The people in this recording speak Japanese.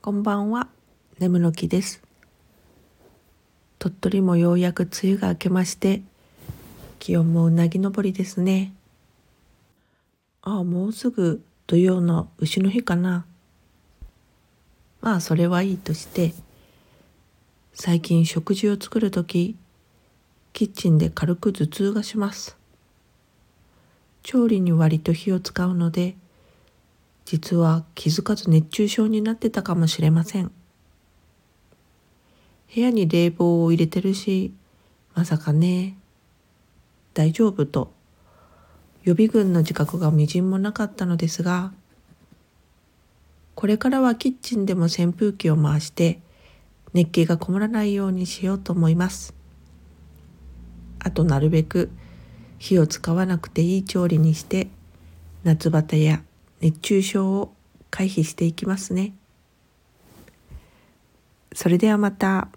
こんばんは、眠の木です。鳥取もようやく梅雨が明けまして、気温もうなぎ登りですね。ああ、もうすぐ土曜の牛の日かな。まあ、それはいいとして、最近食事を作るとき、キッチンで軽く頭痛がします。調理に割と火を使うので、実は気づかず熱中症になってたかもしれません。部屋に冷房を入れてるし、まさかね、大丈夫と予備軍の自覚がみじんもなかったのですが、これからはキッチンでも扇風機を回して熱気がこもらないようにしようと思います。あとなるべく火を使わなくていい調理にして夏バテや熱中症を回避していきますね。それではまた。